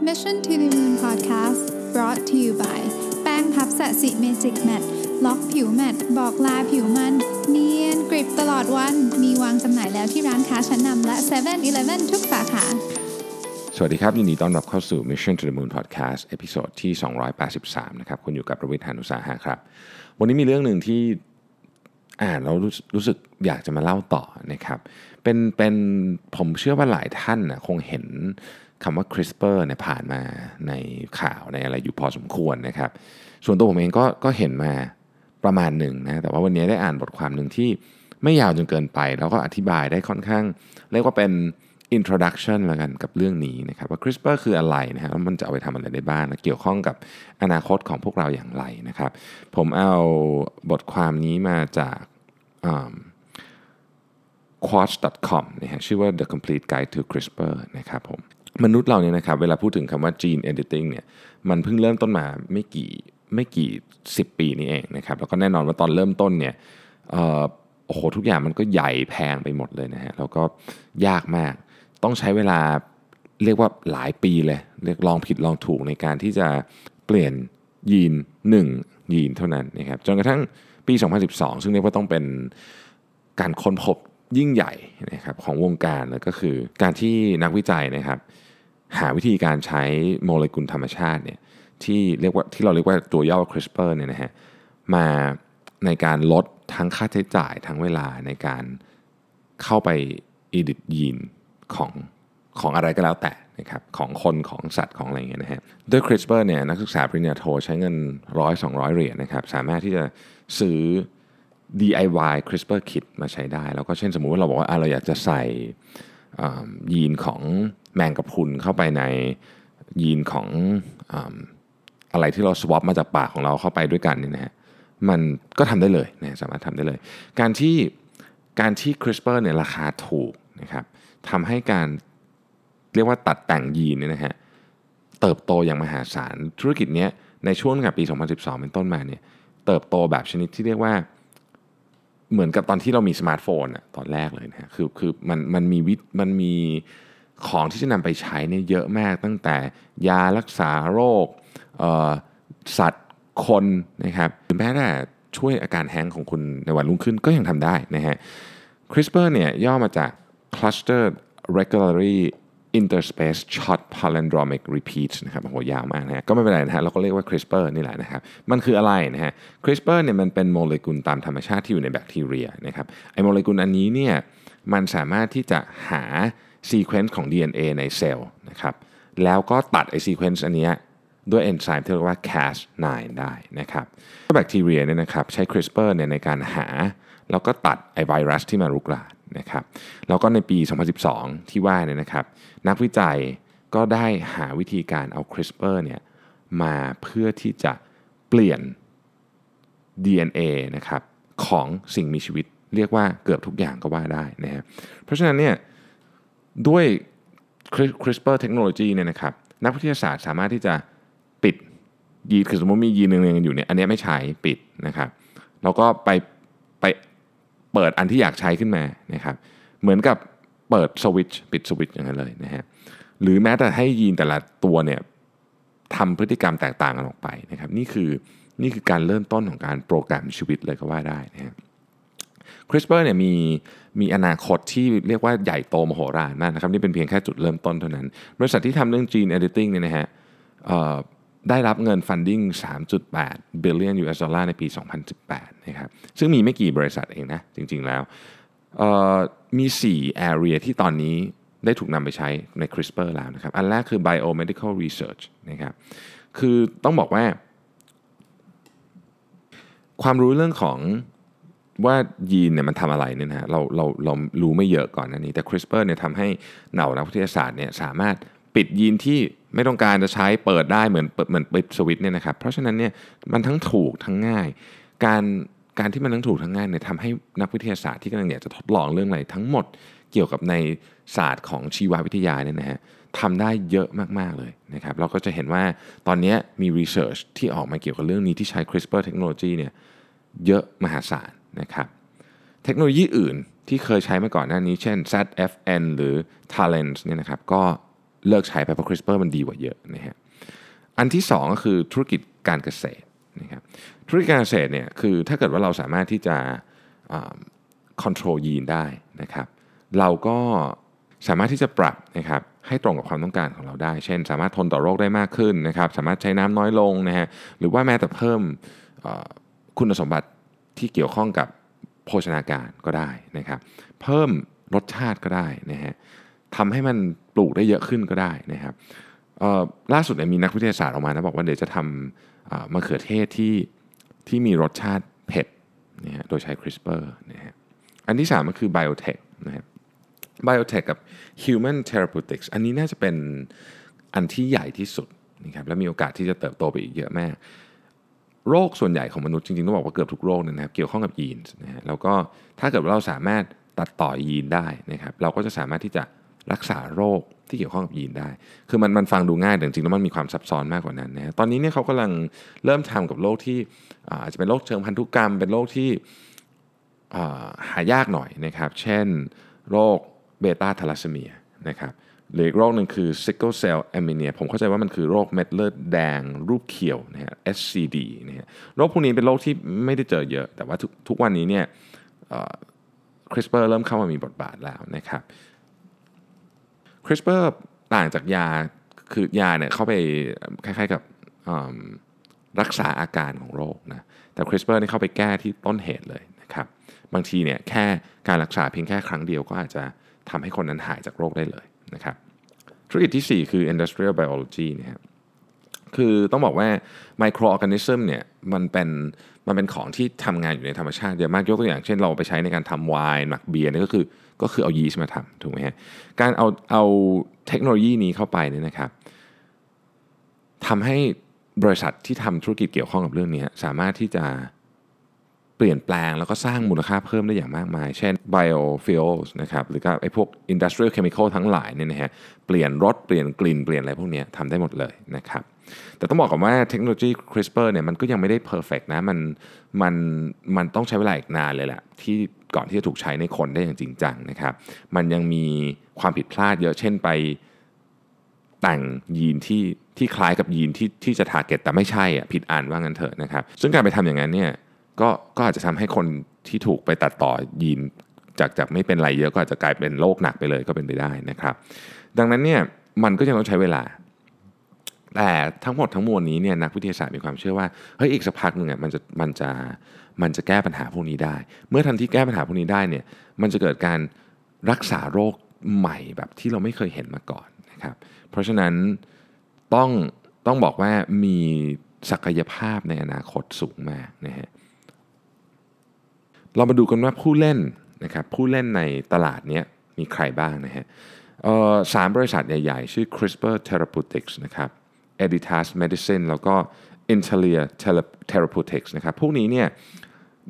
Mission to the Moon Podcast brought to you by แป้งพัฟ Sasi Magic Matte ล็อกผิว matte บอกลาผิวมัน เนียนกริบตลอดวัน มีวางจำหน่ายแล้วที่ร้านค้าชั้นนำและ7 e เ e ่ e อทุกสาขา สวัสดีครับ ยินดีต้อนรับเข้าสู่ Mission to the Moon Podcast episode ที่ 283 นะครับ คุณอยู่กับผมรวิศ หาญอุตสาหะครับ วันนี้มีเรื่องหนึ่งที่อ่านแล้วรรู้สึกอยากจะมาเล่าต่อนะครับ เป็นเป็นผมเชื่อว่าหลายท่านนะคงเห็น คำว่า CRISPR เนี่ยผ่านมาในข่าวในอะไรอยู่พอสมควรนะครับ ส่วนตัวผมเองก็ก็เห็นมาประมาณหนึ่งนะแต่ว่าวันนี้ได้อ่านบทความหนึ่งที่ไม่ยาวจนเกินไป แล้วก็อธิบายได้ค่อนข้าง เรียกว่าเป็น introduction แล้วกันกับเรื่องนี้นะครับว่า CRISPR คืออะไรนะฮะแล้วมันจะเอาไปทำอะไรได้บ้างและเกี่ยวข้องกับอนาคตของพวกเราอย่างไรนะครับ ผมเอาบทความนี้มาจาก quartz.com นะฮะชื่อว่า The Complete Guide to CRISPR นะครับผม มนุษย์เราเนี่ยนะครับเวลาพูดถึงคำว่า gene editing เนี่ยมันเพิ่งเริ่มต้นมาไม่กี่ไม่กี่10ปีนี้เองนะครับแล้วก็แน่นอนว่าตอนเริ่มต้นเนี่ยโอ้โหทุกอย่างมันก็ใหญ่แพงไปหมดเลยนะฮะแล้วก็ยากมากต้องใช้เวลาเรียกว่าหลายปีเลยเรียกลองผิดลองถูกในการที่จะเปลี่ยนยีน 1 ยีนเท่านั้นนะครับจนกระทั่งปี 2012 ซึ่งเรียกว่าต้องเป็นการค้นพบ ยิ่งใหญ่นะครับของวงการแล้วก็คือการที่นักวิจัยนะครับหาวิธีการใช้โมเลกุลธรรมชาติเนี่ยที่เรียกว่าที่เราเรียกว่าตัวย่อ CRISPR เนี่ยนะฮะมาในการลดทั้งค่าใช้จ่ายทั้งเวลาในการเข้าไปอีดิทยีนของของอะไรก็แล้วแต่นะครับของคนของสัตว์ของอะไรเงี้ยนะฮะด้วย CRISPR เนี่ยนักศึกษาปริญญาโทใช้เงินร้อยสองเหรียญนะครับสามารถที่จะซื้อ DIY CRISPR kit มาใช้ได้ แล้วก็เช่นสมมุติว่าเราบอกว่าเราอยากจะใส่ยีนของแมงกะพรุนเข้าไปในยีนของอะไรที่เราสวอปมาจากปากของเราเข้าไปด้วยกันนี่นะฮะมันก็ทำได้เลยนะสามารถทำได้เลย การที่การที่ CRISPR เนี่ยราคาถูกนะครับทำให้การเรียกว่าตัดแต่งยีนเนี่ยนะฮะเติบโตอย่างมหาศาลธุรกิจนี้ในช่วงตั้งแต่ปี 2012 เป็นต้นมาเนี่ยเติบโตแบบชนิดที่เรียกว่า เหมือนกับตอนที่เรามีสมาร์ทโฟนอะตอนแรกเลยนะคือคือมันมันมีวิมันมีของที่จะนำไปใช้เนี่ยเยอะมากตั้งแต่ยารักษาโรคสัตว์คนนะครับหรือแม้แต่ช่วยอาการ hang ของคุณในวันรุ่งขึ้นก็ยังทำได้นะฮะ CRISPR เนี่ยย่อมาจาก Clustered Regularly Interspaced Short Palindromic Repeats นะครับโหยาวมากนะฮะก็ไม่เป็นไรนะฮะเราก็เรียกว่า CRISPR นี่แหละนะครับ มันคืออะไรนะฮะ CRISPR เนี่ยมันเป็นโมเลกุลตามธรรมชาติที่อยู่ในแบคทีเรียนะครับไอโมเลกุลอันนี้เนี่ยมันสามารถที่จะหา sequence ของ DNA ในเซลล์นะครับแล้วก็ตัดไอ sequence อันนี้ด้วยเอนไซม์ที่เรียกว่า Cas9 ได้นะครับแบคทีเรียเนี่ยนะครับใช้ CRISPR เนี่ยในการหา แล้วก็ตัดไอไวรัสที่มารุกราน นะครับแล้วก็ในปี 2012 ที่ว่าเนี่ยนะครับ นักวิจัยก็ได้หาวิธีการเอา CRISPR เนี่ยมาเพื่อที่จะเปลี่ยน DNA นะครับของสิ่งมีชีวิตเรียกว่าเกือบทุกอย่างก็ว่าได้นะฮะเพราะฉะนั้นเนี่ยด้วย CRISPR เทคโนโลยีเนี่ยนะครับนักวิทยาศาสตร์สามารถที่จะปิดยีนคือสมมติมียีนหนึ่งอยู่เนี่ยอันนี้ไม่ใช้ปิดนะครับแล้วก็ไปไป เปิดอันที่อยากใช้ขึ้นมานะครับเหมือนกับเปิดสวิตช์ปิดสวิตช์อย่างนั้นเลยนะฮะหรือแม้แต่ให้ยีนแต่ละตัวเนี่ยทำพฤติกรรมแตกต่างกันออกไปนะครับนี่คือนี่คือการเริ่มต้นของการโปรแกรมชีวิตเลยก็ว่าได้นะฮะ CRISPR เนี่ยมีมีอนาคตที่เรียกว่าใหญ่โตมโหฬารมากนะครับนี่เป็นเพียงแค่จุดเริ่มต้นเท่านั้น บริษัทที่ทำเรื่อง gene editing เนี่ยนะฮะ ได้รับเงิน funding 3.8 billion US ดอลลาร์ในปี 2018 นะครับ ซึ่งมีไม่กี่บริษัทเองนะ จริง ๆ แล้วมี 4 area ที่ตอนนี้ได้ถูกนำไปใช้ใน CRISPR แล้วนะครับ อันแรกคือ biomedical research นะครับ คือต้องบอกว่า ความรู้เรื่องของว่ายีนเนี่ยมันทำอะไรเนี่ยนะเราเราเรารู้ไม่เยอะก่อนนันนี้ แต่ CRISPR เนี่ยทำให้เหน่านักวิทยาศาสตร์เนี่ยสามารถ ปิดยีนที่ไม่ต้องการจะใช้เปิดได้เหมือนเหมือนปิดสวิตเนี่ยนะครับ เพราะฉะนั้นเนี่ยมันทั้งถูกทั้งง่าย การการที่มันทั้งถูกทั้งง่ายเนี่ยทำให้นักวิทยาศาสตร์ที่กำลังอยากจะทดลองเรื่องอะไรทั้งหมดเกี่ยวกับในศาสตร์ของชีววิทยาเนี่ยนะฮะทำได้เยอะมาก ๆ เลยนะครับ เราก็จะเห็นว่าตอนนี้มีรีเสิร์ชที่ออกมาเกี่ยวกับเรื่องนี้ที่ใช้ CRISPR เทคโนโลยีเนี่ยเยอะมหาศาลนะครับ เทคโนโลยีอื่นที่เคยใช้มาก่อนหน้านี้ เช่น ZFN หรือ Talent เนี่ยนะครับก็ เลิกใช้ไปเพราะ CRISPR มันดีกว่าเยอะนะฮะอันที่สองก็คือธุรกิจการเกษตรนะครับธุรกิจการเกษตรเนี่ยคือถ้าเกิดว่าเราสามารถที่จะคอนโทรลยีนได้นะครับเราก็สามารถที่จะปรับนะครับให้ตรงกับความต้องการของเราได้ เช่น สามารถทนต่อโรคได้มากขึ้นนะครับสามารถใช้น้ำน้อยลงนะฮะหรือว่าแม้แต่เพิ่มคุณสมบัติที่เกี่ยวข้องกับโภชนาการก็ได้นะครับ เพิ่มรสชาติก็ได้นะฮะทำให้มัน ลูกได้เยอะขึ้นก็ได้นะครับล่าสุดมีนักวิทยาศาสตร์ออกมานะบอกว่าเดี๋ยวจะทำมะเขือเทศที่ที่มีรสชาติเผ็ดนะฮะโดยใช้ CRISPR นะฮะอันที่ 3 ก็คือ biotech นะครับ biotech กับ human therapeutics อันนี้น่าจะเป็นอันที่ใหญ่ที่สุดนะครับและมีโอกาสที่จะเติบโตไปอีกเยอะมาก โรคส่วนใหญ่ของมนุษย์จริงๆต้องบอกว่าเกือบทุกโรคนะครับเกี่ยวข้องกับยีนนะฮะแล้วก็ถ้าเกิดเราสามารถตัดต่อยีนได้นะครับเราก็จะสามารถที่จะ รักษาโรคที่เกี่ยวข้องกับยีนได้ คือมันมันฟังดูง่ายแต่จริงๆแล้วมันมีความซับซ้อนมากกว่านั้นนะตอนนี้เนี่ยเขากำลังเริ่มทำกับโรคที่อาจจะเป็นโรคเชิงพันธุกรรม เป็นโรคที่หายากหน่อยนะครับ เช่นโรคเบต้าทาลัสเมียนะครับหรืออีกโรคหนึ่งคือ sickle cell anemia ผมเข้าใจว่ามันคือโรคเม็ดเลือดแดงรูปเขียวนะฮะ SCD นะฮะโรคพวกนี้เป็นโรคที่ไม่ได้เจอเยอะ แต่ว่าทุกทุกวันนี้เนี่ย CRISPR เริ่มเข้ามามีบทบาทแล้วนะครับ CRISPR ต่างจากยาคือยาเนี่ยเข้าไปคล้ายๆกับรักษาอาการของโรคนะแต่ CRISPR นี่เข้าไปแก้ที่ต้นเหตุเลยนะครับบางทีเนี่ยแค่การรักษาเพียงแค่ครั้งเดียวก็อาจจะทำให้คนนั้นหายจากโรคได้เลยนะครับธุรกิจที่ 4 คือ industrial biology นะครับคือต้องบอกว่า microorganism เนี่ยมันเป็นมันเป็นของที่ทำงานอยู่ในธรรมชาติเยอะมากยกตัวอย่างเช่นเราไปใช้ในการทำไวน์หมักเบียร์นี่ก็คือ ก็คือเอายีสต์มาทำถูกไหมฮะการเอาเอาเทคโนโลยีนี้เข้าไปเนี่ยนะครับทำให้บริษัทที่ทำธุรกิจเกี่ยวข้องกับเรื่องนี้สามารถที่จะเปลี่ยนแปลงแล้วก็สร้างมูลค่าเพิ่มได้อย่างมากมาย เช่น biofuels นะครับหรือก็ไอ้พวก industrial chemical ทั้งหลายเนี่ยนะฮะเปลี่ยนรสเปลี่ยนกลิ่นเปลี่ยนอะไรพวกนี้ทำได้หมดเลยนะครับ แต่ต้องบอกก่อนว่าเทคโนโลยี CRISPR เนี่ยมันก็ยังไม่ได้ perfect นะมันมันมันต้องใช้เวลาอีกนานเลยแหละที่ก่อนที่จะถูกใช้ในคนได้อย่างจริงจังนะครับ มันยังมีความผิดพลาดเยอะเช่นไปแต่งยีนที่ที่คล้ายกับยีนที่ที่จะทาร์เก็ตแต่ไม่ใช่อะผิดอ่านว่างั้นเถอะนะครับ ซึ่งการไปทำอย่างนั้นเนี่ยก็ก็อาจจะทำให้คนที่ถูกไปตัดต่อยีนจากจากไม่เป็นไรเยอะก็อาจจะกลายเป็นโรคหนักไปเลยก็เป็นไปได้นะครับ ดังนั้นเนี่ยมันก็ยังต้องใช้เวลา แต่ทั้งหมดทั้งมวลนี้เนี่ยนักวิทยาศาสตร์มีความเชื่อว่าเฮ้ยอีกสักพักหนึ่งอะมันจะมันจะมันจะแก้ปัญหาพวกนี้ได้ เมื่อทันที่แก้ปัญหาพวกนี้ได้เนี่ยมันจะเกิดการรักษาโรคใหม่แบบที่เราไม่เคยเห็นมาก่อนนะครับเพราะฉะนั้นต้องต้องบอกว่ามีศักยภาพในอนาคตสูงมากนะฮะเรามาดูกันว่าผู้เล่นนะครับผู้เล่นในตลาดนี้มีใครบ้างนะฮะสามบริษัทใหญ่ๆ ชื่อ CRISPR Therapeutics นะครับ Editas Medicine แล้วก็ Intellia Therapeutics นะครับ พวกนี้เนี่ย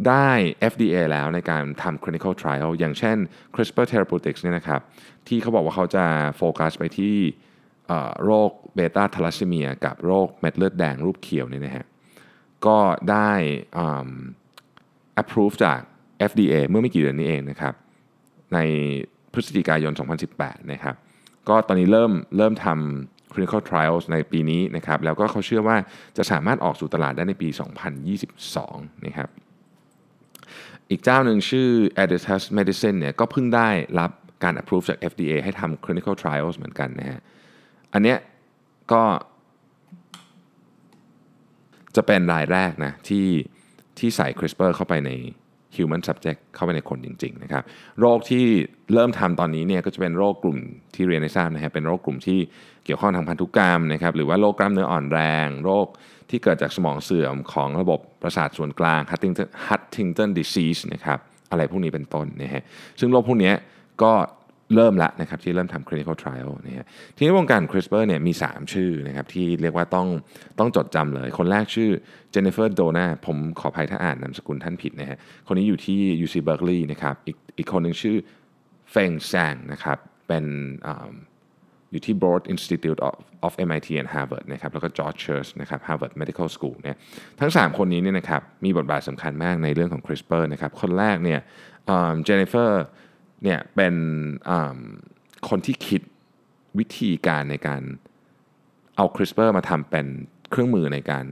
ได้ FDA แล้วในการทำ clinical trial อย่างเช่น CRISPR Therapeutics เนี่ยนะครับ ที่เขาบอกว่าเขาจะโฟกัสไปที่โรคเบต้าทาลัสซีเมียกับโรคเม็ดเลือดแดงรูปเขียวเนี่ยนะฮะ ก็ได้ approve จาก FDA เมื่อไม่กี่เดือนนี้เองนะครับ ในพฤศจิกายน 2018 นะครับ ก็ตอนนี้เริ่มเริ่มทำ clinical trials ในปีนี้นะครับแล้วก็เขาเชื่อว่าจะสามารถออกสู่ตลาดได้ในปี 2022 นะครับอีกเจ้าหนึ่งชื่อ Editas Medicine เนี่ยก็เพิ่งได้รับการ approve จาก FDA ให้ทำ clinical trials เหมือนกันนะฮะอันเนี้ยก็จะเป็นรายแรกนะที่ที่ใส่ CRISPR เข้าไปใน human subject เข้าไปในคนจริงๆนะครับโรคที่เริ่มทำตอนนี้เนี่ยก็จะเป็นโรคกลุ่มที่เรียนในทราบนะฮะเป็นโรคกลุ่มที่ เกี่ยวข้องทางพันธุกรรมนะครับหรือว่าโรคกล้ามเนื้ออ่อนแรง โรคที่เกิดจากสมองเสื่อมของระบบประสาทส่วนกลาง Huntington Huntington disease นะครับอะไรพวกนี้เป็นต้นนะฮะซึ่งโรคพวกนี้ก็เริ่มละนะครับที่เริ่มทำ clinical trial นะฮะทีนี้วงการ CRISPR เนี่ยมี 3 ชื่อนะครับที่เรียกว่าต้องต้องจดจำเลย คนแรกชื่อ Jennifer Doudna ผมขออภัยถ้าอ่านนามสกุลท่านผิดนะฮะคนนี้อยู่ที่ UC Berkeley นะครับอีกอีกคนหนึ่งชื่อเฟงแซงนะครับเป็น อยู่ที่ Broad Institute of, of MIT and Harvard นะครับแล้วก็ George Church นะครับ Harvard Medical School เนี่ยทั้ง 3 คนนี้เนี่ยนะครับมีบทบาทสำคัญมากในเรื่องของ CRISPR นะครับคนแรกเนี่ยเจนนิเฟอร์เนี่ยเป็นคนที่คิดวิธีการในการเอา CRISPR มาทำเป็นเครื่องมือในการ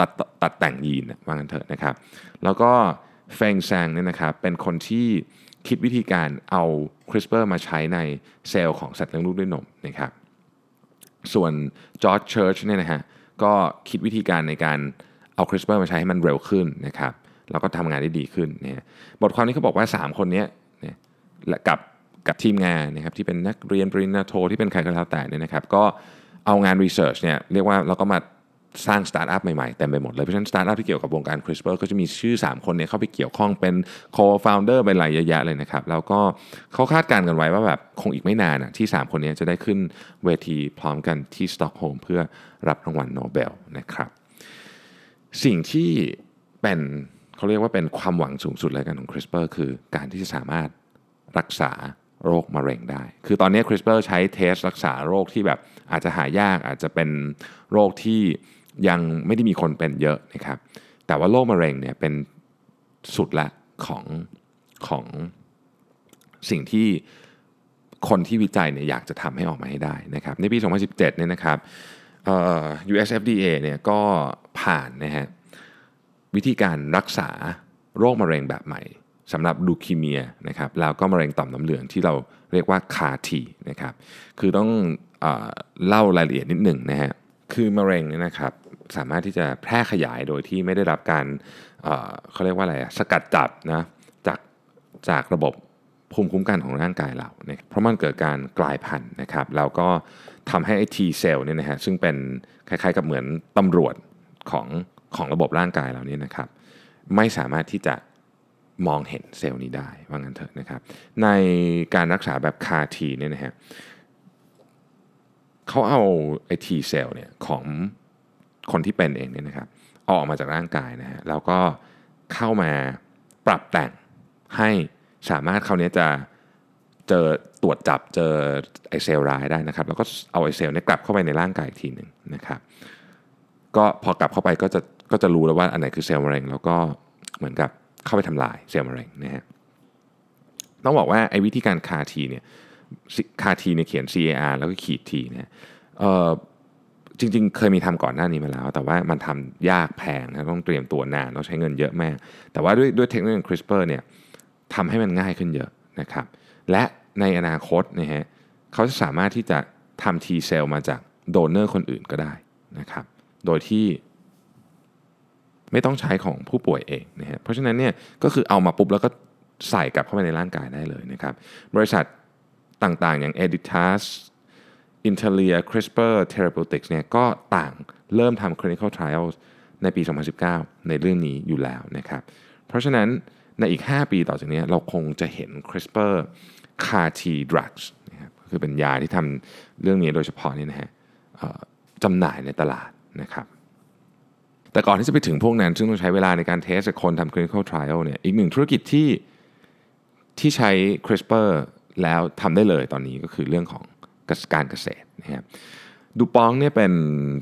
ตัดตัดแต่งยีนว่างันเถอะนะครับ แล้วก็เฟงแซงเนี่ยนะครับเป็นคนที่ คิดวิธีการเอา CRISPR มาใช้ในเซลล์ของสัตว์เลี้ยงลูกด้วยนมนะครับ ส่วนจอร์จเชิร์ชเนี่ยนะฮะก็คิดวิธีการในการเอา CRISPR มาใช้ให้มันเร็วขึ้นนะครับแล้วก็ทำงานได้ดีขึ้นเนี่ยบทความนี้เขาบอกว่า 3 คนนี้เนี่ยและกับกับทีมงานนะครับที่เป็นนักเรียนปริญญาโทที่เป็นใครก็แล้วแต่เนี่ยนะครับ ก็เอางาน research เนี่ยเรียกว่าเราก็มา สร้างสตาร์ทอัพใหม่ๆเต็มไปหมดเลย เพราะฉะนั้นสตาร์ทอัพที่เกี่ยวกับวงการ CRISPR ก็จะมีชื่อ 3 คนเนี่ยเข้าไปเกี่ยวข้องเป็น co-founder เป็นอะไรเยอะแยะเลยนะครับ แล้วก็เขาคาดการณ์กันไว้ว่าแบบคงอีกไม่นานอะที่ 3 คนนี้จะได้ขึ้นเวทีพร้อมกันที่สต็อกโฮล์มเพื่อรับรางวัลโนเบลนะครับ สิ่งที่เป็นเขาเรียกว่าเป็นความหวังสูงสุดเลยกันของ CRISPR คือการที่จะสามารถรักษาโรคมะเร็งได้ คือตอนนี้ CRISPR ใช้เทสรักษาโรคที่แบบอาจจะหายากอาจจะเป็นโรคที่ ยังไม่ได้มีคนเป็นเยอะนะครับ แต่ว่าโรคมะเร็งเนี่ยเป็นสุดละของของสิ่งที่คนที่วิจัยเนี่ยอยากจะทำให้ออกมาให้ได้นะครับ ในปี 2017 เนี่ยนะครับ US FDA เนี่ยก็ผ่านนะฮะวิธีการรักษาโรคมะเร็งแบบใหม่สำหรับลูคีเมียนะครับแล้วก็มะเร็งต่อมน้ำเหลืองที่เราเรียกว่าคาทีนะครับ คือต้องเอเล่ารายละเอียดนิดหนึ่งนะฮะคือมะเร็งเนี่ยนะครับ สามารถที่จะแพร่ขยายโดยที่ไม่ได้รับการเเขาเรียกว่าอะไรสกัดจับนะจากจากระบบภูมิคุ้มกันของร่างกายเราเนี่ยเพราะมันเกิดการกลายพันธุ์นะครับแล้วก็ทำให้ไอ้ T เซลล์เนี่ยนะฮะซึ่งเป็นคล้ายๆกับเหมือนตำรวจของของระบบร่างกายเราเนี่ยนะครับ ไม่สามารถที่จะมองเห็นเซลล์นี้ได้ว่างั้นเถอะนะครับ ในการรักษาแบบคาทีเนี่ยนะฮะเขาเอาไอทีเซลล์เนี่ยของ คนที่เป็นเองเนี่ยนะครับอออกมาจากร่างกายนะฮะแล้วก็เข้ามาปรับแต่งให้สามารถคราวนี้จะเจอตรวจจับเจอไอเซลร้ายได้นะครับ แล้วก็เอาไอเซลเนี่ยกลับเข้าไปในร่างกายอีกทีหนึ่งนะครับก็พอกลับเข้าไปก็จะก็จะรู้แล้วว่าอันไหนคือเซลล์มะเร็ง แล้วก็เหมือนกับเข้าไปทำลายเซลล์มะเร็งนะฮะต้องบอกว่าไอ้วิธีการคาทีเนี่ยคาทีเนี่ยเขียน CAR แล้วก็ขีดทีเนี่ยเอ่อ จริง ๆ เคยมีทำก่อนหน้านี้มาแล้ว แต่ว่ามันทำยากแพงนะต้องเตรียมตัวนานต้องใช้เงินเยอะมาก แต่ว่าด้วยด้วยเทคโนโลยี CRISPR เนี่ยทำให้มันง่ายขึ้นเยอะนะครับ และในอนาคตนะฮะเขาจะสามารถที่จะทำ T เซลมาจากโดเนอร์คนอื่นก็ได้นะครับ โดยที่ไม่ต้องใช้ของผู้ป่วยเองนะฮะเพราะฉะนั้นเนี่ยก็คือเอามาปุ๊บแล้วก็ใส่กลับเข้าไปในร่างกายได้เลยนะครับ บริษัทต่างๆ อย่าง Editas Intelia CRISPR Therapeutics เนี่ยก็ต่างเริ่มทำ clinical trials ในปี 2019 ในเรื่องนี้อยู่แล้วนะครับ เพราะฉะนั้นในอีก 5 ปีต่อจากนี้เราคงจะเห็น CRISPR CAR T drugs นะครับคือเป็นยาที่ทำเรื่องนี้โดยเฉพาะนี่นะฮะจำหน่ายในตลาดนะครับ แต่ก่อนที่จะไปถึงพวกนั้น ซึ่งต้องใช้เวลาในการเทสกับคนทำ clinical trial เนี่ยอีกหนึ่งธุรกิจที่ที่ใช้ CRISPR แล้วทำได้เลยตอนนี้ก็คือเรื่องของ การเกษตรนะครับดูปองเนี่ยเป็น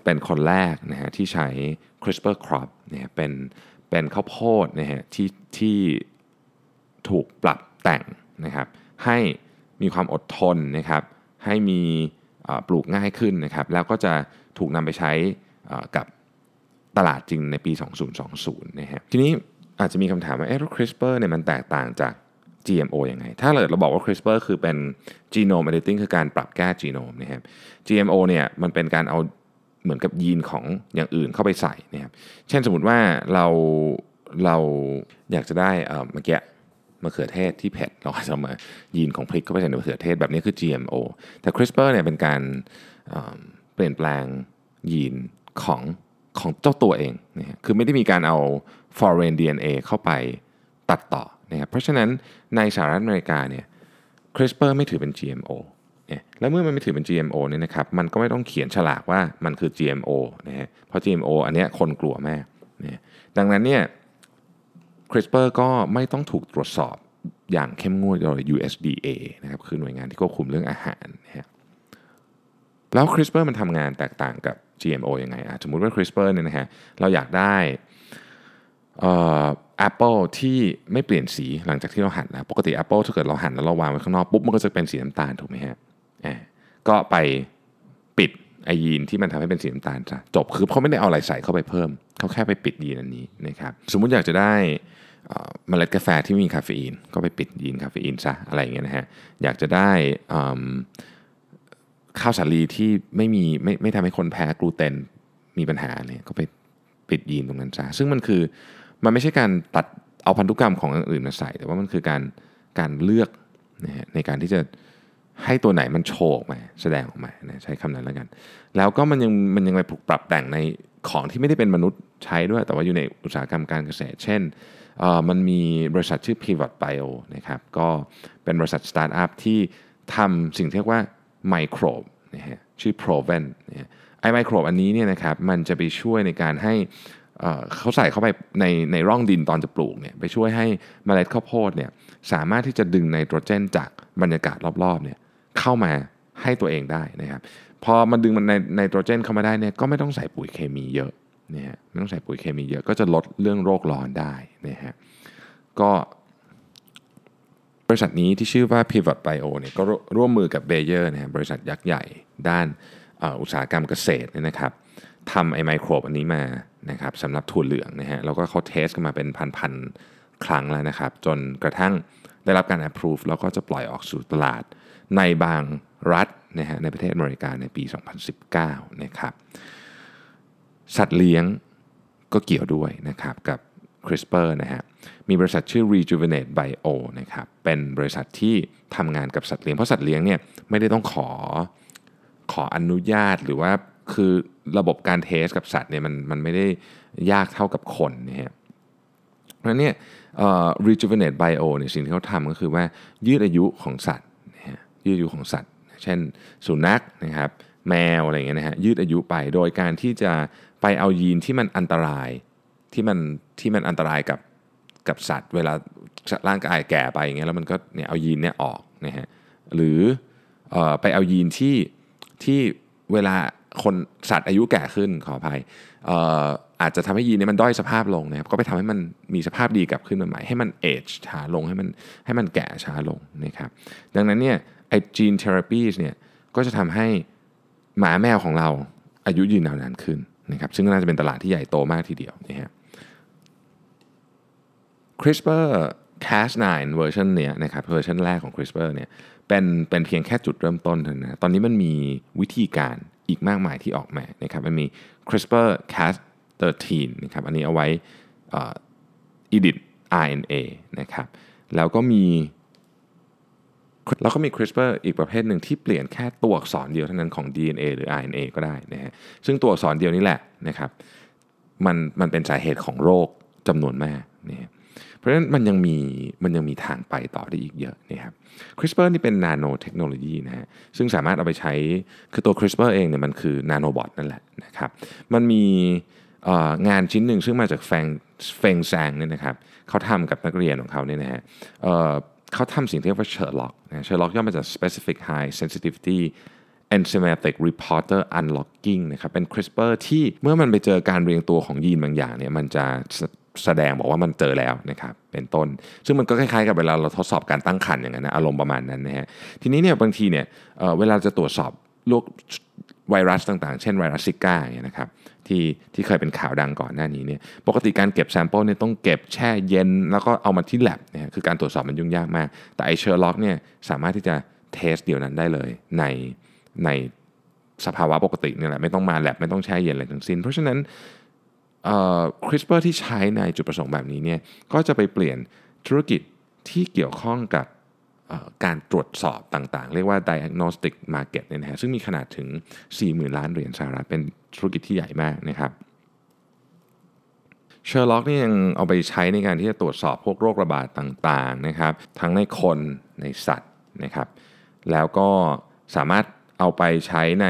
เป็นคนแรกนะฮะที่ใช้ CRISPR crop เนี่ยเป็นเป็นข้าวโพดนะฮะที่ที่ถูกปรับแต่งนะครับให้มีความอดทนนะครับให้มีปลูกง่ายขึ้นนะครับแล้วก็จะถูกนำไปใช้กับตลาดจริงในปี 2020 นะฮะทีนี้อาจจะมีคำถามว่าเอ๊ะ CRISPR เนี่ยมันแตกต่างจาก GMO ยังไง ถ้าเราบอกว่า CRISPR คือเป็น genome editing คือการปรับแก้จีโนมนะครับ GMO เนี่ยมันเป็นการเอาเหมือนกับยีนของอย่างอื่นเข้าไปใส่นะครับ เช่นสมมติว่าเราเราอยากจะได้เมื่อกี้มะเขือเทศที่เผ็ดเราอาจจะมายีนของพริกเข้าไปใส่ในมะเขือเทศแบบนี้คือ GMO แต่ CRISPR เนี่ยเป็นการเปลี่ยนแปลงยีนของของเจ้าตัวเองนะคคือไม่ได้มีการเอา foreign DNA เข้าไปตัดต่อ นะครับเพราะฉะนั้นในสหรัฐอเมริกาเนี่ย CRISPR ไม่ถือเป็น GMO เนี่ยแล้วเมื่อมันไม่ถือเป็น GMO เนี่ยนะครับมันก็ไม่ต้องเขียนฉลากว่ามันคือ GMO นะฮะเพราะ GMO อันเนี้ยคนกลัวมากนะดังนั้นเนี่ย CRISPR ก็ไม่ต้องถูกตรวจสอบอย่างเข้มงวดโดย USDA นะครับคือหน่วยงานที่ควบคุมเรื่องอาหารนะฮะแล้ว CRISPR มันทำงานแตกต่างกับ GMO ยังไงอะสมมติว่า CRISPR เนี่ยนะฮะเราอยากได้ แอปเปิลที่ไม่เปลี่ยนสีหลังจากที่เราหั่นแล้ว ปกติแอปเปิลถ้าเกิดเราหั่นแล้วเราวางไว้ข้างนอกปุ๊บมันก็จะเป็นสีน้ำตาลถูกไหมฮะก็ไปปิดไอยีนที่มันทำให้เป็นสีน้ำตาลซะจบคือเขาไม่ได้เอาอะไรใส่เข้าไปเพิ่ม เขาแค่ไปปิดยีนอันนี้นะครับสมมุติอยากจะได้เมล็ดกาแฟไม่มีคาเฟอีน ก็ไปปิดยีนคาเฟอีนซะอะไรอย่างเงี้ยนะฮะอยากจะได้ข้าวสาลีที่ไม่มีไม่ไม่ทำให้คนแพ้กลูเตนมีปัญหาเนี่ยก็ไปปิดยีนตรงนั้นซะซึ่งมันคือ มันไม่ใช่การตัดเอาพันธุกรรมของอย่างอื่นมาใส่ แต่ว่ามันคือการการเลือกนะฮะในการที่จะให้ตัวไหนมันโชว์ออกมาแสดงออกมานะใช้คำนั้นแล้วกัน แล้วก็มันยังมันยังไปถูกปรับแต่งในของที่ไม่ได้เป็นมนุษย์ใช้ด้วย แต่ว่าอยู่ในอุตสาหกรรมการเกษตร เช่นมันมีบริษัทชื่อ Pivot Bio นะครับก็เป็นบริษัทสตาร์ทอัพที่ทำสิ่งที่เรียกว่าไมโครบนะฮะชื่อ Proven นะฮะไอไมโครบอันนี้เนี่ยนะครับมันจะไปช่วยในการให้ เขาใส่เข้าไปในในร่องดินตอนจะปลูกเนี่ยไปช่วยให้เมล็ดข้าวโพดเนี่ยสามารถที่จะดึงไนโตรเจนจากบรรยากาศรอบๆเนี่ยเข้ามาให้ตัวเองได้นะครับพอมันดึงมันในไนโตรเจนเข้ามาได้เนี่ยก็ไม่ต้องใส่ปุ๋ยเคมีเยอะนะฮะไม่ต้องใส่ปุ๋ยเคมีเยอะก็จะลดเรื่องโรคร้อนได้นะฮะก็บริษัทนี้ที่ชื่อว่า Pivot Bio เนี่ยก็ร่วมมือกับ Bayer นะฮะบริษัทยักษ์ใหญ่ด้านอุตสาหกรรมเกษตรเนี่ยนะครับทำไอไมโครบอันนี้มา นะครับสำหรับถั่วเหลืองนะฮะแล้วก็เขาเทสกันมาเป็นพันๆครั้งแล้วนะครับ จนกระทั่งได้รับการ approve แล้วก็จะปล่อยออกสู่ตลาดในบางรัฐนะฮะในประเทศอเมริกาในปี 2019 นะครับ สัตว์เลี้ยงก็เกี่ยวด้วยนะครับกับ CRISPR นะฮะ มีบริษัทชื่อ Rejuvenate Bio นะครับ เป็นบริษัทที่ทำงานกับสัตว์เลี้ยง เพราะสัตว์เลี้ยงเนี่ยไม่ได้ต้องขอขออนุญาตหรือว่าคือ ระบบการเทสกับสัตว์เนี่ยมันมันไม่ได้ยากเท่ากับคนนะฮะเพราะฉะนั้นเนี่ยเอ่อ rejuvenate bio เนี่ยสิ่งที่เขาทำก็คือว่ายืดอายุของสัตว์นะฮะยืดอายุของสัตว์ เช่นสุนัขนะครับแมวอะไรเงี้ยนะฮะยืดอายุไปโดยการที่จะไปเอายีนที่มันอันตรายที่มันที่มันอันตรายกับกับสัตว์ เวลาร่างกายแก่ไปอย่างเงี้ยแล้วมันก็เนี่ยเอายีนเนี่ยออกนะฮะหรืออไปเอายีนที่ที่เวลา คนสัตว์อายุแก่ขึ้นขออภัยอาจจะทำให้ยีนนี้มันด้อยสภาพลงนะครับก็ไปทำให้มันมีสภาพดีกลับขึ้นมาใหม่ให้มันเอจช้าลงให้มันให้มันแก่ช้าลงนะครับดังนั้นเนี่ยไอ gene therapy เนี่ยก็จะทำให้หมาแมวของเราอายุยืนนานขึ้นนะครับซึ่งน่าจะเป็นตลาดที่ใหญ่โตมากทีเดียวนะฮะ CRISPR Cas9 เวอร์ชันเนี้ยนะครับเวอร์ชันแรกของ CRISPR เนี่ยเป็นเป็นเพียงแค่จุดเริ่มต้นเท่านั้นตอนนี้มันมีวิธีการ อีกมากมายที่ออกมานะครับมันมี CRISPR Cas13 นะครับอันนี้เอาไว้อ่อ edit RNA นะครับแล้วก็มีแล้วก็มี CRISPR อีกประเภทหนึ่งที่เปลี่ยนแค่ตัวอักษรเดียวเท่านั้นของ DNA หรือ RNA ก็ได้นะฮะซึ่งตัวอักษรเดียวนี้แหละนะครับมันมันเป็นสาเหตุของโรคจำนวนมากนะฮะเพ ราะฉะนั้นมันยังมีมันยังมีทางไปต่อได้อีกเยอะนะครับ CRISPR นี่เป็นนาโนเทคโนโลยีนะฮะซึ่งสามารถเอาไปใช้คือตัว CRISPR เองเนี่ยมันคือนาโนบอทนั่นแหละนะครับมันมีงานชิ้นหนึ่งซึ่งมาจากแฟงเฟงแซงเนี่ยนะครับเขาทำกับนักเรียนของเขาเนี่ยนะฮะเเขาทำสิ่งที่เรียกว่า Sherlock นะ Sherlock ย่อมาจาก Specific High Sensitivity enzymatic reporter unlocking นะครับเป็น CRISPR ที่เมื่อมันไปเจอการเรียงตัวของยีนบางอย่างเนี่ยมันจะ แสดงบอกว่ามันเจอแล้วนะครับเป็นต้น ซึ่งมันก็คล้ายๆกับเวลาเราทดสอบการตั้งครรภ์อย่างนั้นนะอารมณ์ประมาณนั้นนะฮะทีนี้เนี่ยบางทีเนี่ยเวลาจะตรวจสอบโรคไวรัสต่างๆ เช่นไวรัสซิก้าอย่างเงี้ยนะครับที่ที่เคยเป็นข่าวดังก่อนหน้านี้เนี่ยปกติการเก็บ sample เนี่ยต้องเก็บแช่เย็น แล้วก็เอามาที่แล็บนะฮะคือการตรวจสอบมันยุ่งยากมาก แต่ไอ SHERLOCK เนี่ยสามารถที่จะ test เดี๋ยวนั้นได้เลยในในสภาวะปกติเนี่ยแหละไม่ต้องมาแล็บไม่ต้องแช่เย็นอะไรทั้งสิ้น เพราะฉะนั้น เอ่อ CRISPR ที่ใช้ในจุดประสงค์แบบนี้เนี่ยก็จะไปเปลี่ยนธุรกิจที่เกี่ยวข้องกับการตรวจสอบต่างๆ เรียกว่า diagnostic market เนี่ยนะฮะซึ่งมีขนาดถึง 40,000 ล้านเหรียญสหรัฐเป็นธุรกิจที่ใหญ่มากนะครับ SHERLOCK นี่ยังเอาไปใช้ในการที่จะตรวจสอบพวกโรคระบาดต่างๆนะครับ ทั้งในคนในสัตว์นะครับ แล้วก็สามารถเอาไปใช้ใน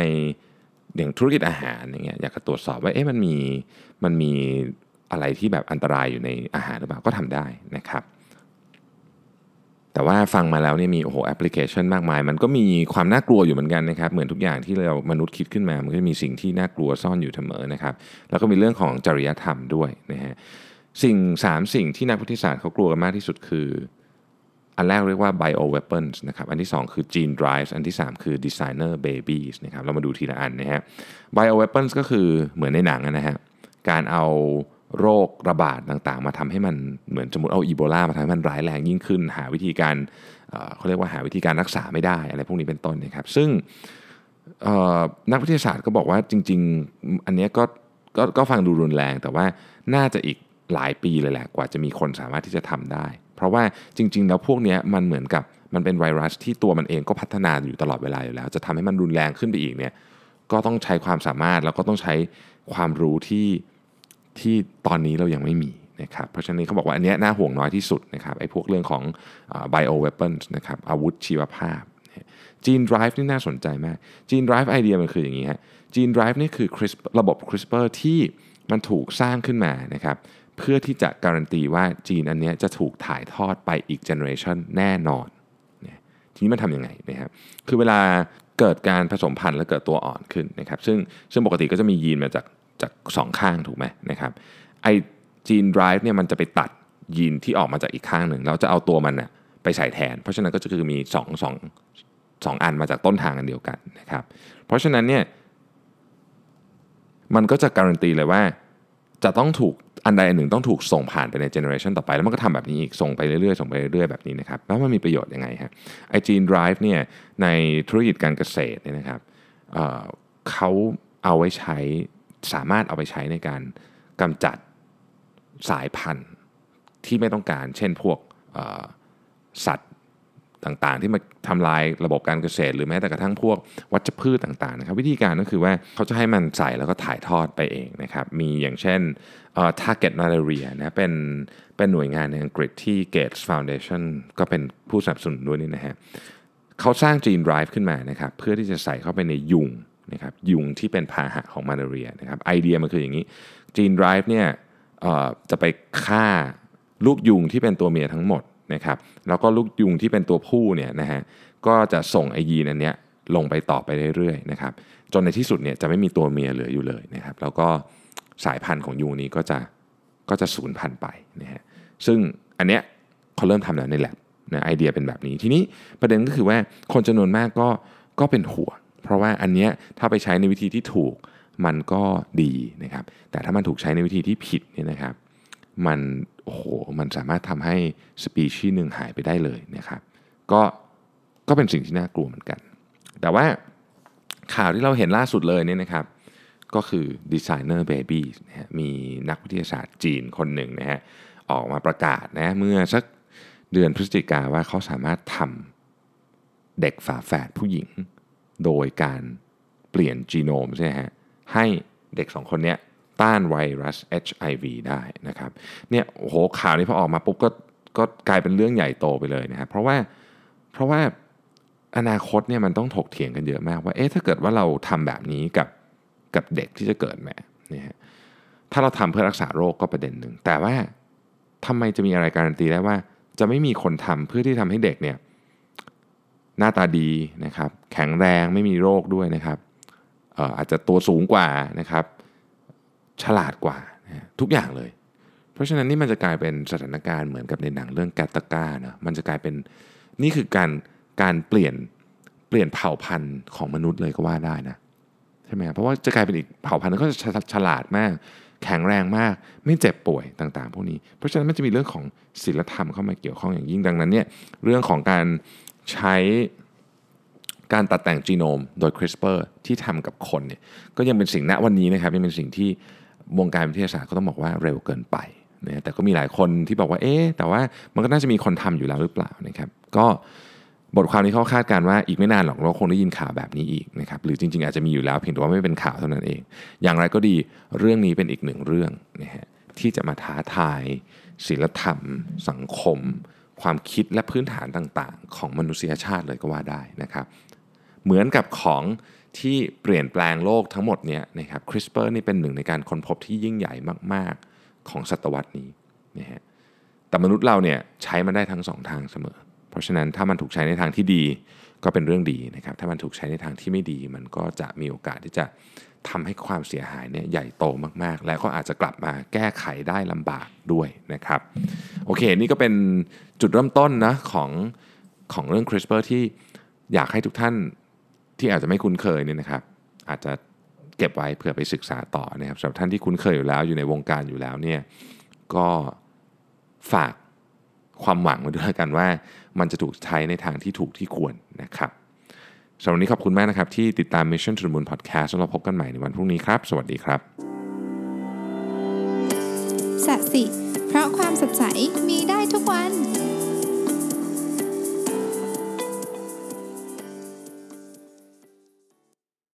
อย่างธุรกิจอาหารอย่างเงี้ยอยากจะตรวจสอบว่าเอ๊ะมันมี มันมีอะไรที่แบบอันตรายอยู่ในอาหารหรือเปล่าก็ทำได้นะครับ แต่ว่าฟังมาแล้วเนี่ยมีโอ้โหแอปพลิเคชันมากมาย มันก็มีความน่ากลัวอยู่เหมือนกันนะครับ เหมือนทุกอย่างที่เรามนุษย์คิดขึ้นมา มันก็มีสิ่งที่น่ากลัวซ่อนอยู่เสมอนะครับ แล้วก็มีเรื่องของจริยธรรมด้วยนะฮะสิ่งสามสิ่งที่นักวิทยาศาสตร์เขากลัวกันมากที่สุดคือ อันแรกเรียกว่า bio weapons นะครับอันที่ 2 คือ gene drives อันที่ 3 คือ designer babies นะครับเรามาดูทีละอันนะฮะ bio weapons ก็คือเหมือนในหนังนะฮะ การเอาโรคระบาดต่างๆ มาทำให้มันเหมือนสมมติเอาอีโบลามาทำให้มันร้ายแรงยิ่งขึ้น หาวิธีการเขาเรียกว่าหาวิธีการรักษาไม่ได้อะไรพวกนี้เป็นต้นนะครับ ซึ่งนักวิทยาศาสตร์ก็บอกว่าจริง ๆ อันนี้ก็ก็ก็ฟังดูรุนแรง แต่ว่าน่าจะอีกหลายปีเลยแหละกว่าจะมีคนสามารถที่จะทำได้ เพราะว่าจริง ๆ แล้วพวกนี้มันเหมือนกับมันเป็นไวรัสที่ตัวมันเองก็พัฒนาอยู่ตลอดเวลาอยู่แล้ว จะทำให้มันรุนแรงขึ้นไปอีกเนี่ยก็ต้องใช้ความสามารถแล้วก็ต้องใช้ความรู้ที่ ที่ตอนนี้เรายังไม่มีนะครับเพราะฉะนั้นเขาบอกว่าอันนี้น่าห่วงน้อยที่สุดนะครับไอ้พวกเรื่องของ bio weapons นะครับอาวุธชีวภาพ Gene Drive นี่น่าสนใจมาก Gene Drive ไอเดียมันคืออย่างนี้ฮะ Gene Drive นี่คือ crisp, ระบบ CRISPR ที่มันถูกสร้างขึ้นมานะครับเพื่อที่จะการันตีว่ายีนอันนี้จะถูกถ่ายทอดไปอีก generation แน่นอนทีนี้มันทำยังไงนะครับคือเวลาเกิดการผสมพันธุ์และเกิดตัวอ่อนขึ้นนะครับซึ่งซึ่งปกติก็จะมียีนมาจาก จากสองข้างถูกไหมนะครับไอ Gene Drive เนี่ยมันจะไปตัดยีนที่ออกมาจากอีกข้างหนึ่งแล้วจะเอาตัวมันเนี่ยไปใส่แทน เพราะฉะนั้นก็จะคือมี2 2 2อันมาจากต้นทางอันเดียวกันนะครับ เพราะฉะนั้นเนี่ยมันก็จะการันตีเลยว่า จะต้องถูกอันใดอันหนึ่งต้องถูกส่งผ่านไปใน generation ต่อไป แล้วมันก็ทำแบบนี้อีก ส่งไปเรื่อยๆ ส่งไปเรื่อยๆ แบบนี้นะครับ แล้วมันมีประโยชน์ยังไงฮะไอจีนไดรฟ์เนี่ยในธุรกิจการเกษตรเนี่ยนะครับเเขาเอาไว้ใช้ สามารถเอาไปใช้ในการกำจัดสายพันธุ์ที่ไม่ต้องการ เช่นพวกสัตว์ต่างๆ ที่มาทำลายระบบการเกษตร หรือแม้แต่กระทั่งพวกวัชพืชต่างๆนะครับวิธีการก็คือว่าเขาจะให้มันใส่แล้วก็ถ่ายทอดไปเองนะครับมีอย่างเช่น Target Malaria นะเป็นเป็นหน่วยงานในอังกฤษที่ Gates Foundation ก็เป็นผู้สนับสนุนด้วยนี่นะฮะเขาสร้าง Gene Drive ขึ้นมานะครับเพื่อที่จะใส่เข้าไปในยุง นะครับยุงที่เป็นพาหะของมาลาเรียนะครับไอเดียมันคืออย่างนี้ Gene Drive เนี่ยจะไปฆ่าลูกยุงที่เป็นตัวเมียทั้งหมดนะครับแล้วก็ลูกยุงที่เป็นตัวผู้เนี่ยนะฮะก็จะส่งไอยีนอันเนี้ยลงไปต่อไปเรื่อยๆนะครับจนในที่สุดเนี่ยจะไม่มีตัวเมียเหลืออยู่เลยนะครับแล้วก็สายพันธุ์ของยุงนี้ก็จะก็จะสูญพันธุ์ไปนะฮะซึ่งอันเนี้ยเขาเริ่มทำแล้วในแลบนะไอเดียเป็นแบบนี้ ทีนี้ประเด็นก็คือว่าคนจำนวนมากก็ก็เป็นห่วง เพราะว่าอันเนี้ยถ้าไปใช้ในวิธีที่ถูกมันก็ดีนะครับ แต่ถ้ามันถูกใช้ในวิธีที่ผิดเนี่ยนะครับ มันโอ้โหมันสามารถทำให้สปีชีส์หนึ่งหายไปได้เลยนะครับ ก็ก็เป็นสิ่งที่น่ากลัวเหมือนกัน แต่ว่าข่าวที่เราเห็นล่าสุดเลยเนี่ยนะครับ ก็คือดีไซเนอร์เบบี้นะฮะมีนักวิทยาศาสตร์จีนคนหนึ่งนะฮะออกมาประกาศนะเมื่อสักเดือนพฤศจิกาว่าเขาสามารถทำเด็กฝาแฝดผู้หญิง โดยการเปลี่ยนจีโนมใช่ไหมฮะให้เด็กสองคนนี้ต้านไวรัส HIV ได้นะครับเนี่ยโอ้โหข่าวนี้พอออกมาปุ๊บก็ก็กลายเป็นเรื่องใหญ่โตไปเลยนะครับเพราะว่าเพราะว่าอนาคตเนี่ยมันต้องถกเถียงกันเยอะมากว่าเอ๊ะถ้าเกิดว่าเราทำแบบนี้กับกับเด็กที่จะเกิดแม่เนี่ยถ้าเราทำเพื่อรักษาโรคก็ประเด็นหนึ่งแต่ว่าทำไมจะมีอะไรการันตีได้ว่า จะไม่มีคนทำเพื่อที่ทำให้เด็กเนี่ย หน้าตาดีนะครับ แข็งแรงไม่มีโรคด้วยนะครับอาจจะตัวสูงกว่านะครับ ฉลาดกว่าทุกอย่างเลย เพราะฉะนั้นนี่มันจะกลายเป็นสถานการณ์เหมือนกับในหนังเรื่องแกตตาก้านะมันจะกลายเป็นนี่คือการการเปลี่ยนเปลี่ยนเผ่าพันธุ์ของมนุษย์เลยก็ว่าได้นะใช่ไหมเพราะว่าจะกลายเป็นอีกเผ่าพันธุ์ก็จะฉลาดมาก แข็งแรงมาก ไม่เจ็บป่วยต่างๆ พวกนี้ เพราะฉะนั้นมันจะมีเรื่องของศีลธรรมเข้ามาเกี่ยวข้องอย่างยิ่งดังนั้นเนี่ยเรื่องของการ ใช้การตัดแต่งจีโนมโดย CRISPR ที่ทำกับคนเนี่ยก็ยังเป็นสิ่งณวันนี้นะครับยังเป็นสิ่งที่วงการวิทยาศาสตร์ก็ต้องบอกว่าเร็วเกินไปนะแต่ก็มีหลายคนที่บอกว่าเอ๊แต่ว่ามันก็น่าจะมีคนทำอยู่แล้วหรือเปล่านะครับก็บทความนี้เขาคาดการว่าอีกไม่นานหรอกเราคงได้ยินข่าวแบบนี้อีกนะครับหรือจริง ๆ อาจจะมีอยู่แล้วเพียงแต่ว่าไม่เป็นข่าวเท่านั้นเอง อย่างไรก็ดีเรื่องนี้เป็นอีกหนึ่งเรื่องนะฮะที่จะมาท้าทายศีลธรรม สังคม ความคิดและพื้นฐานต่างๆ ของมนุษยชาติเลยก็ว่าได้นะครับ เหมือนกับของที่เปลี่ยนแปลงโลกทั้งหมดเนี่ยนะครับคริสเปอร์นี่เป็นหนึ่งในการค้นพบที่ยิ่งใหญ่มากๆของศตวรรษนี้นะฮะแต่มนุษย์เราเนี่ยใช้มันได้ทั้งสองทางเสมอ เพราะฉะนั้นถ้ามันถูกใช้ในทางที่ดีก็เป็นเรื่องดีนะครับ ถ้ามันถูกใช้ในทางที่ไม่ดี มันก็จะมีโอกาสที่จะ ทำให้ความเสียหายเนี่ยใหญ่โตมากๆ และก็อาจจะกลับมาแก้ไขได้ลำบากด้วยนะครับโอเค นี่ก็เป็นจุดเริ่มต้นนะของของเรื่อง CRISPR ที่อยากให้ทุกท่านที่อาจจะไม่คุ้นเคยเนี่ยนะครับ อาจจะเก็บไว้เผื่อไปศึกษาต่อนะครับสำหรับท่านที่คุ้นเคยอยู่แล้วอยู่ในวงการอยู่แล้วเนี่ยก็ฝากความหวังไว้ด้วยกันว่า มันจะถูกใช้ในทางที่ถูกที่ควรนะครับ สำหรับวันนี้ขอบคุณมากนะครับที่ติดตาม Mission to the Moon Podcast แล้วเราพบกันใหม่ในวันพรุ่งนี้ครับ สวัสดีครับสัสิ เพราะความสดใสมีได้ทุกวัน